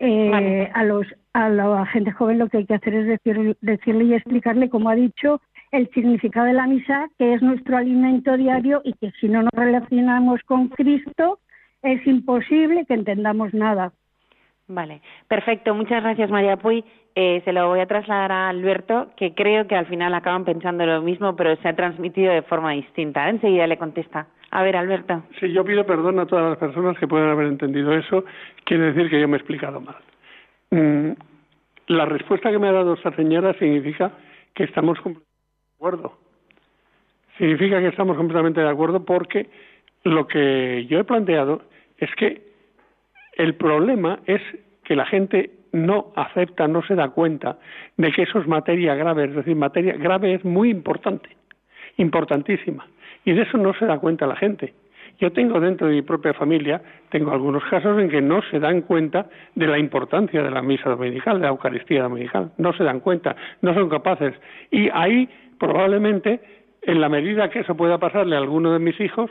eh, a los a la gente joven lo que hay que hacer es decir, decirle y explicarle, como ha dicho, el significado de la misa, que es nuestro alimento diario y que si no nos relacionamos con Cristo es imposible que entendamos nada. Vale, perfecto. Muchas gracias, María Puy. Eh, se lo voy a trasladar a Alberto, que creo que al final acaban pensando lo mismo, pero se ha transmitido de forma distinta. Enseguida le contesta. A ver, Alberto. Sí, yo pido perdón a todas las personas que pueden haber entendido eso. Quiere decir que yo me he explicado mal. Mm, la respuesta que me ha dado esta señora significa que estamos completamente de acuerdo. Significa que estamos completamente de acuerdo porque lo que yo he planteado es que el problema es que la gente no acepta, no se da cuenta de que eso es materia grave, es decir, materia grave es muy importante, importantísima. Y de eso no se da cuenta la gente. Yo tengo dentro de mi propia familia, tengo algunos casos en que no se dan cuenta de la importancia de la misa dominical, de la Eucaristía dominical. No se dan cuenta, no son capaces. Y ahí probablemente, en la medida que eso pueda pasarle a alguno de mis hijos,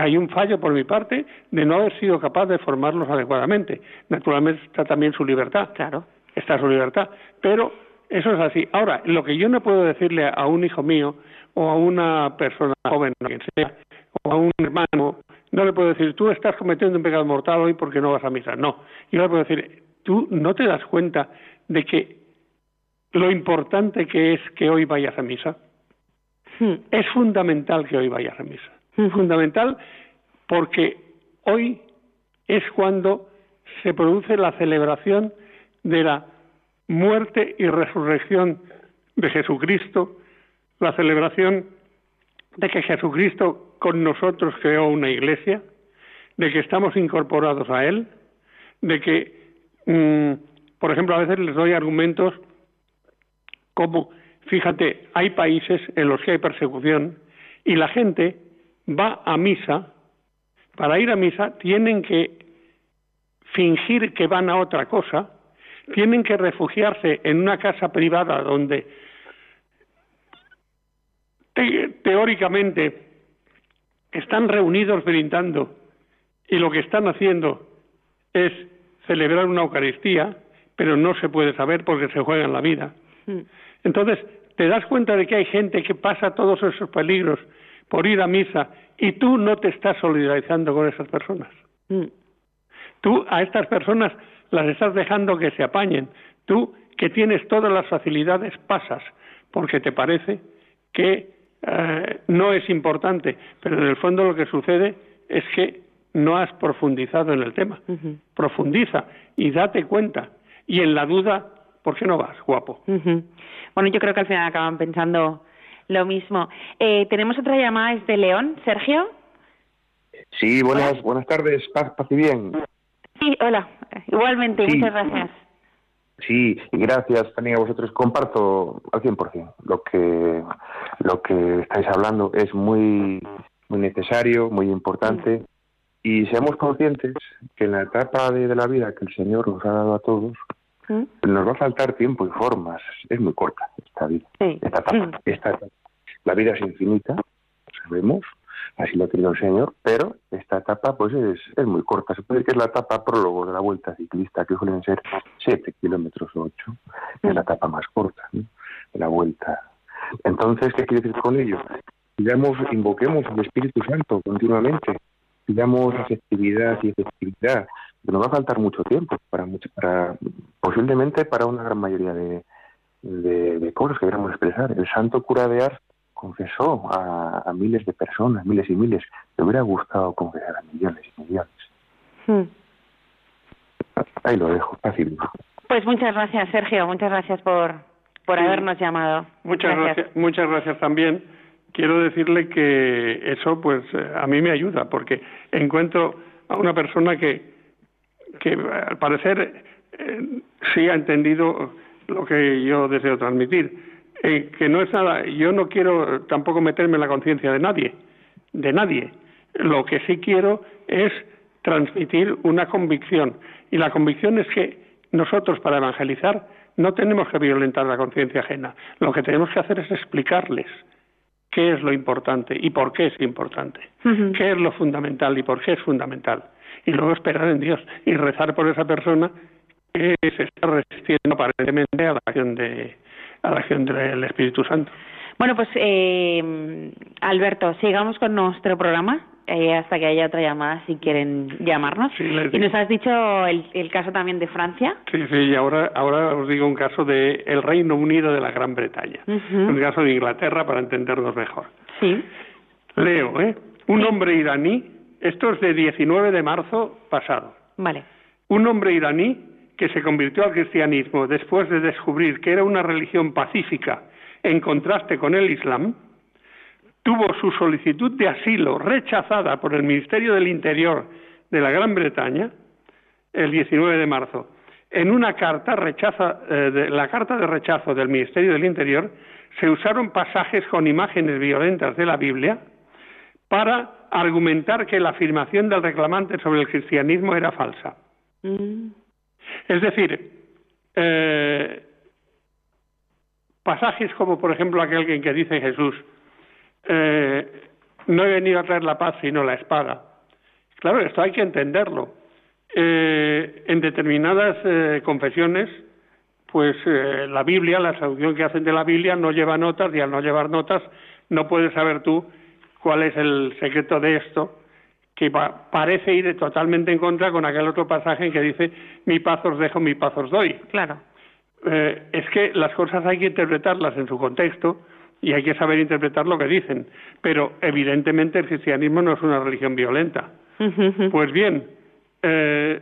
hay un fallo por mi parte de no haber sido capaz de formarlos adecuadamente. Naturalmente está también su libertad. Claro. Está su libertad. Pero eso es así. Ahora, lo que yo no puedo decirle a un hijo mío o a una persona joven, o quien sea, o a un hermano, no le puedo decir, tú estás cometiendo un pecado mortal hoy porque no vas a misa. No, yo le puedo decir, tú no te das cuenta de que lo importante que es que hoy vayas a misa. Hmm. Es fundamental que hoy vayas a misa. Hmm. Fundamental porque hoy es cuando se produce la celebración de la muerte y resurrección de Jesucristo, la celebración de que Jesucristo con nosotros creó una iglesia, de que estamos incorporados a Él, de que, mm, por ejemplo, a veces les doy argumentos como, fíjate, hay países en los que hay persecución y la gente va a misa, para ir a misa tienen que fingir que van a otra cosa, tienen que refugiarse en una casa privada donde teóricamente están reunidos brindando y lo que están haciendo es celebrar una Eucaristía, pero no se puede saber porque se juega en la vida. Mm. Entonces, te das cuenta de que hay gente que pasa todos esos peligros por ir a misa y tú no te estás solidarizando con esas personas. Mm. Tú a estas personas las estás dejando que se apañen. Tú, que tienes todas las facilidades, pasas porque te parece que eh, no es importante, pero en el fondo lo que sucede es que no has profundizado en el tema. Profundiza y date cuenta. Y en la duda, ¿por qué no vas, guapo? Bueno, yo creo que al final acaban pensando lo mismo. Eh, tenemos otra llamada desde León. Sergio. Sí, buenas, buenas tardes. Paz, paz y bien. Sí, hola. Igualmente, muchas gracias. Sí, y gracias también a vosotros. Comparto al 100% lo que, lo que estáis hablando. Es muy, muy necesario, muy importante. Y seamos conscientes que en la etapa de, la vida que el Señor nos ha dado a todos, ¿Mm? nos va a faltar tiempo y formas. Es muy corta esta vida. Esta etapa, esta, la vida es infinita, sabemos, así lo ha querido el Señor, pero esta etapa pues es, muy corta. Se puede decir que es la etapa prólogo de la vuelta ciclista, que suelen ser 7 kilómetros o 8, es la etapa más corta de la vuelta. Entonces, ¿qué quiere decir con ello? Digamos, invoquemos al Espíritu Santo continuamente, pidamos efectividad y efectividad. Nos va a faltar mucho tiempo para, mucho, para posiblemente para una gran mayoría de, de, de cosas que queramos expresar. El santo cura de Ars confesó a, miles de personas, miles y miles. Le hubiera gustado confesar a millones y millones. Hmm. Ahí lo dejo, fácil. Pues muchas gracias, Sergio. Muchas gracias por, por habernos llamado. Muchas gracias. Muchas gracias también. Quiero decirle que eso, pues, a mí me ayuda, porque encuentro a una persona que, que al parecer, eh, sí ha entendido lo que yo deseo transmitir eh, que no es nada, yo no quiero tampoco meterme en la conciencia de nadie, de nadie. Lo que sí quiero es transmitir una convicción. Y la convicción es que nosotros para evangelizar no tenemos que violentar la conciencia ajena. Lo que tenemos que hacer es explicarles qué es lo importante y por qué es importante, qué es lo fundamental y por qué es fundamental. Y luego esperar en Dios y rezar por esa persona que se está resistiendo aparentemente a la acción de, a la acción del Espíritu Santo. Bueno, pues eh, Alberto, sigamos con nuestro programa eh, hasta que haya otra llamada si quieren llamarnos. y nos has dicho el, caso también de Francia. Sí, sí, y ahora, ahora os digo un caso de el Reino Unido de la Gran Bretaña, un caso de Inglaterra para entendernos mejor. Sí. Leo, ¿eh? Un hombre iraní, esto es de 19 de marzo pasado. Vale. Un hombre iraní que se convirtió al cristianismo después de descubrir que era una religión pacífica en contraste con el Islam, tuvo su solicitud de asilo rechazada por el Ministerio del Interior de la Gran Bretaña el 19 de marzo. En una carta rechaza, eh, de, la carta de rechazo del Ministerio del Interior se usaron pasajes con imágenes violentas de la Biblia para argumentar que la afirmación del reclamante sobre el cristianismo era falsa. Mm. Es decir, eh, pasajes como, por ejemplo, aquel en que dice Jesús, eh, no he venido a traer la paz sino la espada. Claro, esto hay que entenderlo. Eh, en determinadas confesiones pues la Biblia, la traducción que hacen de la Biblia no lleva notas y al no llevar notas no puedes saber tú cuál es el secreto de esto que parece ir totalmente en contra con aquel otro pasaje en que dice mi paz os dejo, mi paz os doy. Claro. Eh, es que las cosas hay que interpretarlas en su contexto y hay que saber interpretar lo que dicen. Pero evidentemente el cristianismo no es una religión violenta. Pues bien. Eh,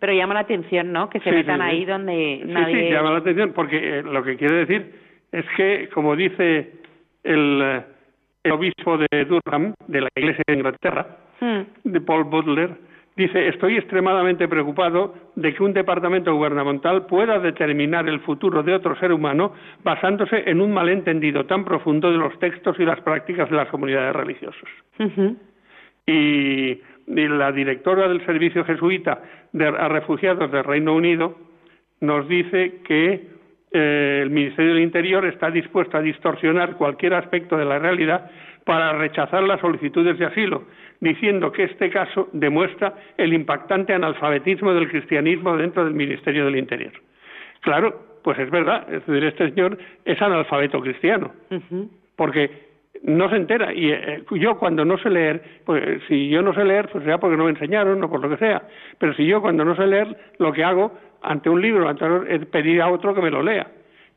pero llama la atención, ¿no? Que se metan ahí donde nadie. Sí, sí, llama la atención porque eh, lo que quiere decir es que, como dice el, el obispo de Durham, de la Iglesia de Inglaterra. De Paul Butler, dice, estoy extremadamente preocupado de que un departamento gubernamental pueda determinar el futuro de otro ser humano basándose en un malentendido tan profundo de los textos y las prácticas de las comunidades religiosas. y, la directora del Servicio Jesuita de, a Refugiados del Reino Unido nos dice que eh, el Ministerio del Interior está dispuesto a distorsionar cualquier aspecto de la realidad para rechazar las solicitudes de asilo diciendo que este caso demuestra el impactante analfabetismo del cristianismo dentro del Ministerio del Interior. Claro, pues es verdad, es decir, este señor es analfabeto cristiano, porque no se entera. Y eh, yo cuando no sé leer, pues si yo no sé leer, pues sea porque no me enseñaron o por lo que sea. Pero si yo cuando no sé leer, lo que hago ante un libro es pedir a otro que me lo lea.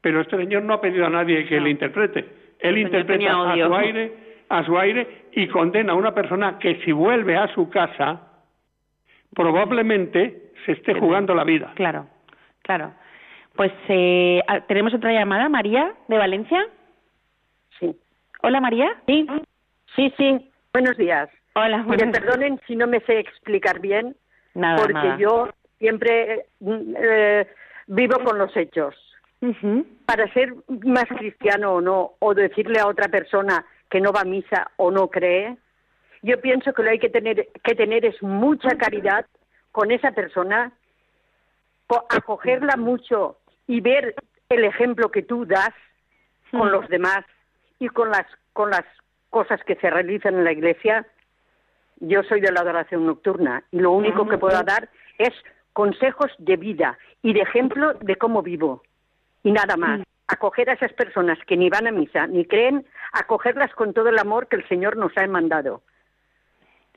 Pero este señor no ha pedido a nadie que le interprete. Él interpreta a su aire a su aire y condena a una persona que si vuelve a su casa probablemente se esté jugando la vida. Claro, claro. Pues eh, ah, tenemos otra llamada, María, de Valencia. Sí. Hola, María. Sí, sí, sí. Buenos días. Hola, Mire, perdonen si no me sé explicar bien, porque yo siempre eh, vivo con los hechos. Para ser más cristiano o no, o decirle a otra persona, que no va a misa o no cree, yo pienso que lo hay que tener, que tener es mucha caridad con esa persona, acogerla mucho y ver el ejemplo que tú das con los demás y con las, con las cosas que se realizan en la iglesia. Yo soy de la adoración nocturna y lo único que puedo dar es consejos de vida y de ejemplo de cómo vivo y nada más acoger a esas personas que ni van a misa ni creen, acogerlas con todo el amor que el Señor nos ha mandado.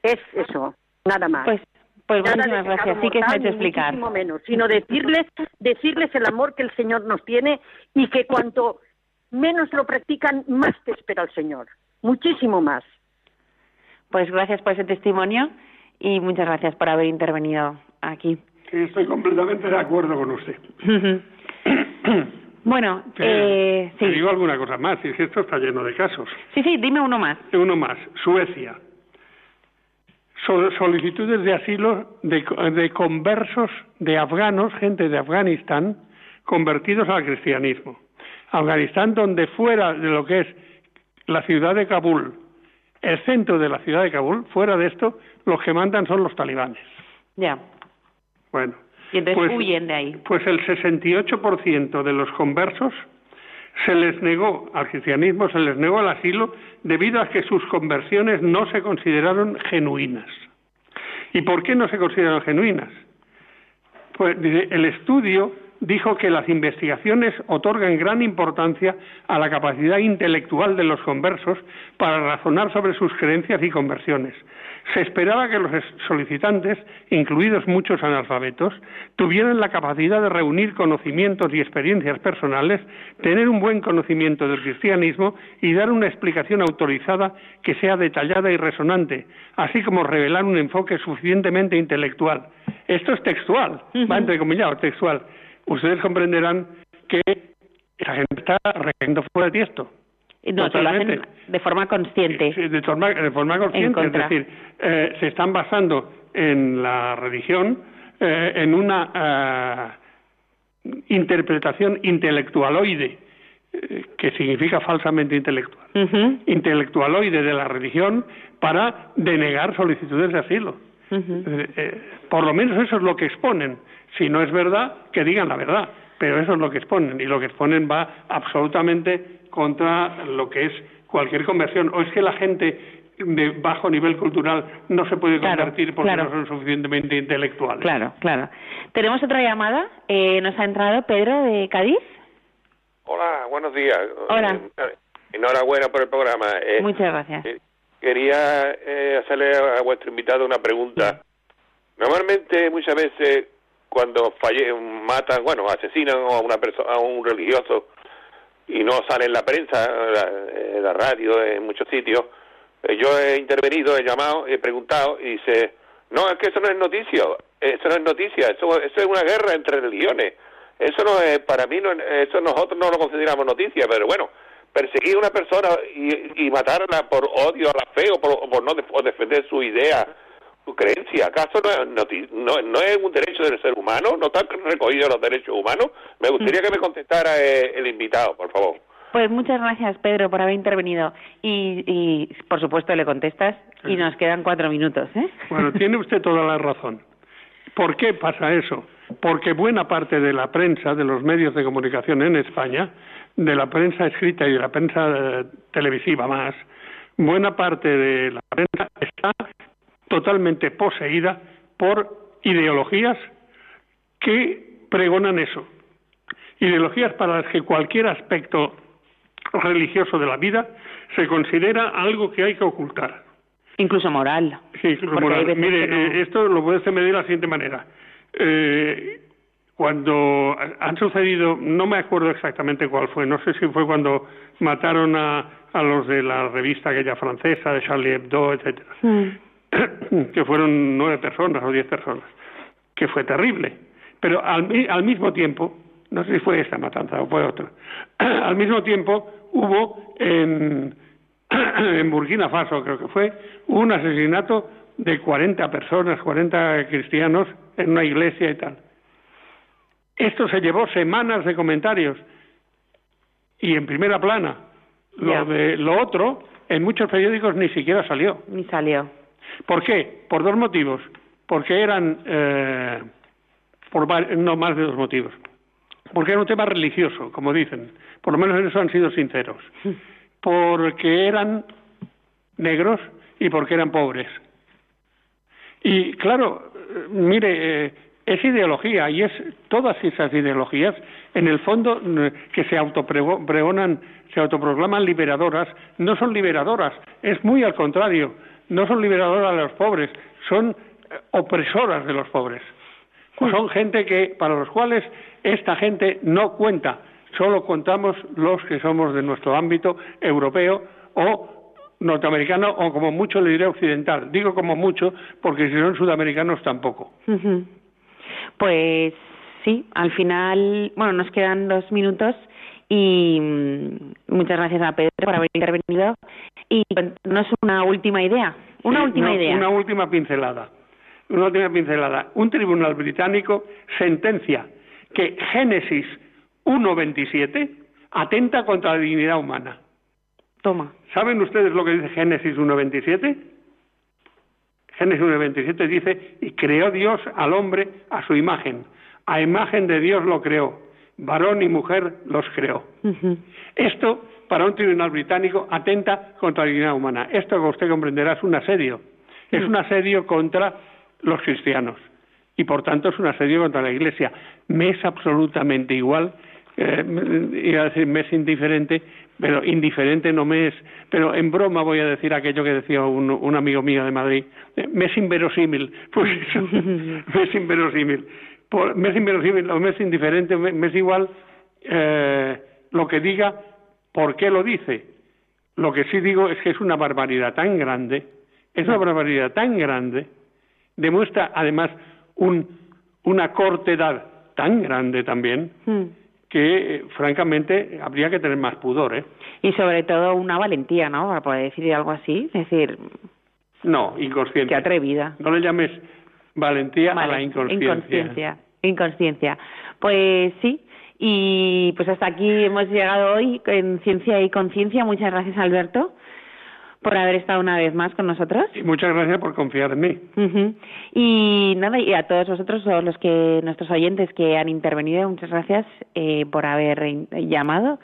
Es eso, nada más. Pues, pues muchísimas gracias. Sí que es explicar. menos, sino decirles, decirles el amor que el Señor nos tiene y que cuanto menos lo practican, más te espera el Señor. Muchísimo más. Pues gracias por ese testimonio y muchas gracias por haber intervenido aquí. estoy completamente de acuerdo con usted. Bueno, eh, sí. Te digo alguna cosa más, es que esto está lleno de casos. Sí, sí, dime uno más. Uno más, Suecia. solicitudes de asilo de, de conversos de afganos, gente de Afganistán, convertidos al cristianismo. Afganistán, donde fuera de lo que es la ciudad de Kabul, el centro de la ciudad de Kabul, fuera de esto, los que mandan son los talibanes. Ya. Bueno, y entonces pues, huyen de ahí. Pues el 68% de los conversos se les negó al cristianismo, se les negó el asilo debido a que sus conversiones no se consideraron genuinas. ¿Y por qué no se consideraron genuinas? Pues el estudio dijo que las investigaciones otorgan gran importancia a la capacidad intelectual de los conversos para razonar sobre sus creencias y conversiones, se esperaba que los solicitantes, incluidos muchos analfabetos, tuvieran la capacidad de reunir conocimientos y experiencias personales, tener un buen conocimiento del cristianismo y dar una explicación autorizada que sea detallada y resonante, así como revelar un enfoque suficientemente intelectual. Esto es textual, va entrecomillado, textual. Ustedes comprenderán que la gente está regando fuera de esto. No, lo hacen de forma consciente. de, forma, de forma consciente, es decir, eh, se están basando en la religión eh, en una eh, interpretación intelectualoide, que significa falsamente intelectual, intelectualoide de la religión para denegar solicitudes de asilo. por lo menos eso es lo que exponen. Si no es verdad, que digan la verdad, pero eso es lo que exponen y lo que exponen va absolutamente contra lo que es cualquier conversión. ¿O es que la gente de bajo nivel cultural no se puede convertir porque no son suficientemente intelectuales? Claro, claro. Tenemos otra llamada. Eh, nos ha entrado Pedro de Cádiz. Hola, buenos días. Hola. Eh, enhorabuena por el programa. Eh, Muchas gracias. quería hacerle a vuestro invitado una pregunta. Normalmente, muchas veces, cuando falle, matan, bueno, asesinan a una persona, a un religioso y no sale en la prensa, en la, radio, en muchos sitios. Eh, yo he intervenido, he llamado, he preguntado y dice, no, es que eso no es noticia, eso no es noticia, eso, eso es una guerra entre religiones. Eso no es, para mí, no, eso nosotros no lo consideramos noticia, pero bueno, perseguir a una persona y, y matarla por odio a la fe o por, por no defender su idea creencia. ¿Acaso no, no, no, es un derecho del ser humano? ¿No están recogidos los derechos humanos? Me gustaría que me contestara eh, el invitado, por favor. Pues muchas gracias, Pedro, por haber intervenido. Y, y por supuesto, le contestas y nos quedan cuatro minutos. ¿eh? Bueno, tiene usted toda la razón. ¿Por qué pasa eso? Porque buena parte de la prensa, de los medios de comunicación en España, de la prensa escrita y de la prensa eh, televisiva más, buena parte de la prensa totalmente poseída por ideologías que pregonan eso. Ideologías para las que cualquier aspecto religioso de la vida se considera algo que hay que ocultar. Incluso moral. Sí, incluso moral. Mire, eh, esto lo puede medir de la siguiente manera. Eh, cuando han sucedido, no me acuerdo exactamente cuál fue, no sé si fue cuando mataron a, a los de la revista aquella francesa, de Charlie Hebdo, etcétera. Mm. que fueron nueve personas o diez personas, que fue terrible. Pero al, al mismo tiempo, no sé si fue esta matanza o fue otra, al mismo tiempo hubo en, en Burkina Faso, creo que fue, un asesinato de 40 personas, 40 cristianos en una iglesia y tal. Esto se llevó semanas de comentarios y en primera plana. Lo de lo otro en muchos periódicos ni siquiera salió. Ni salió. ¿Por qué? Por dos motivos. Porque eran, eh, por no más de dos motivos. Porque era un tema religioso, como dicen. Por lo menos en eso han sido sinceros. Porque eran negros y porque eran pobres. Y claro, mire, eh, es ideología y es todas esas ideologías, en el fondo, que se autopregonan, se autoproclaman liberadoras, no son liberadoras, es muy al contrario no son liberadoras de los pobres, son eh, opresoras de los pobres. Son gente que, para los cuales esta gente no cuenta, solo contamos los que somos de nuestro ámbito europeo o norteamericano o como mucho le diré occidental. Digo como mucho porque si son sudamericanos tampoco. Pues sí, al final, bueno, nos quedan dos minutos y mm, muchas gracias a Pedro por haber intervenido. Y no es una última idea una última idea. una última pincelada una última pincelada. Un tribunal británico sentencia que Génesis 1.27 atenta contra la dignidad humana. Toma. Saben ustedes lo que dice Génesis 1.27 Génesis 1.27 dice y creó Dios al hombre a su imagen. A imagen de Dios lo creó varón y mujer los creó. Esto, para un tribunal británico, atenta contra la dignidad humana. Esto, como usted comprenderá, es un asedio. Es un asedio contra los cristianos. Y, por tanto, es un asedio contra la Iglesia. Me es absolutamente igual, eh, iba a decir, me es indiferente, pero indiferente no me es. Pero en broma voy a decir aquello que decía un, un amigo mío de Madrid. Eh, me es inverosímil. Pues eso, me es inverosímil me es inverosímil me es indiferente, me, es igual eh, lo que diga, por qué lo dice. Lo que sí digo es que es una barbaridad tan grande, es una barbaridad tan grande, demuestra además un, una cortedad tan grande también, hmm. que eh, francamente habría que tener más pudor. ¿eh? Y sobre todo una valentía, ¿no? Para poder decir algo así, es decir... No, inconsciente. Qué atrevida. No le llames Valentía a la inconsciencia. Inconsciencia. Pues sí, y pues hasta aquí hemos llegado hoy en Ciencia y Conciencia. Muchas gracias, Alberto, por haber estado una vez más con nosotros. Y muchas gracias por confiar en mí. Y nada, y a todos vosotros, los que nuestros oyentes que han intervenido, muchas gracias eh, por haber llamado.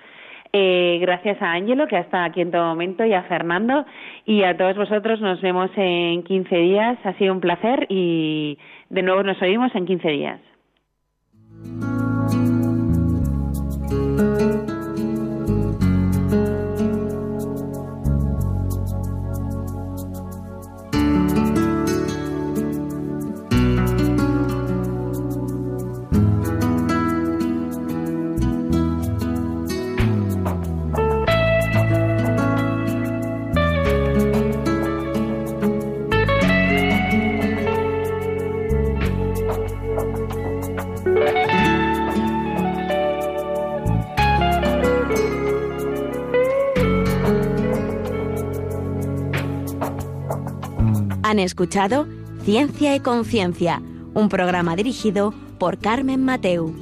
Eh, gracias a Ángelo, que estado aquí en todo momento, y a Fernando, y a todos vosotros. Nos vemos en 15 días. Ha sido un placer y de nuevo nos oímos en 15 días. Han escuchado Ciencia y Conciencia, un programa dirigido por Carmen Mateu.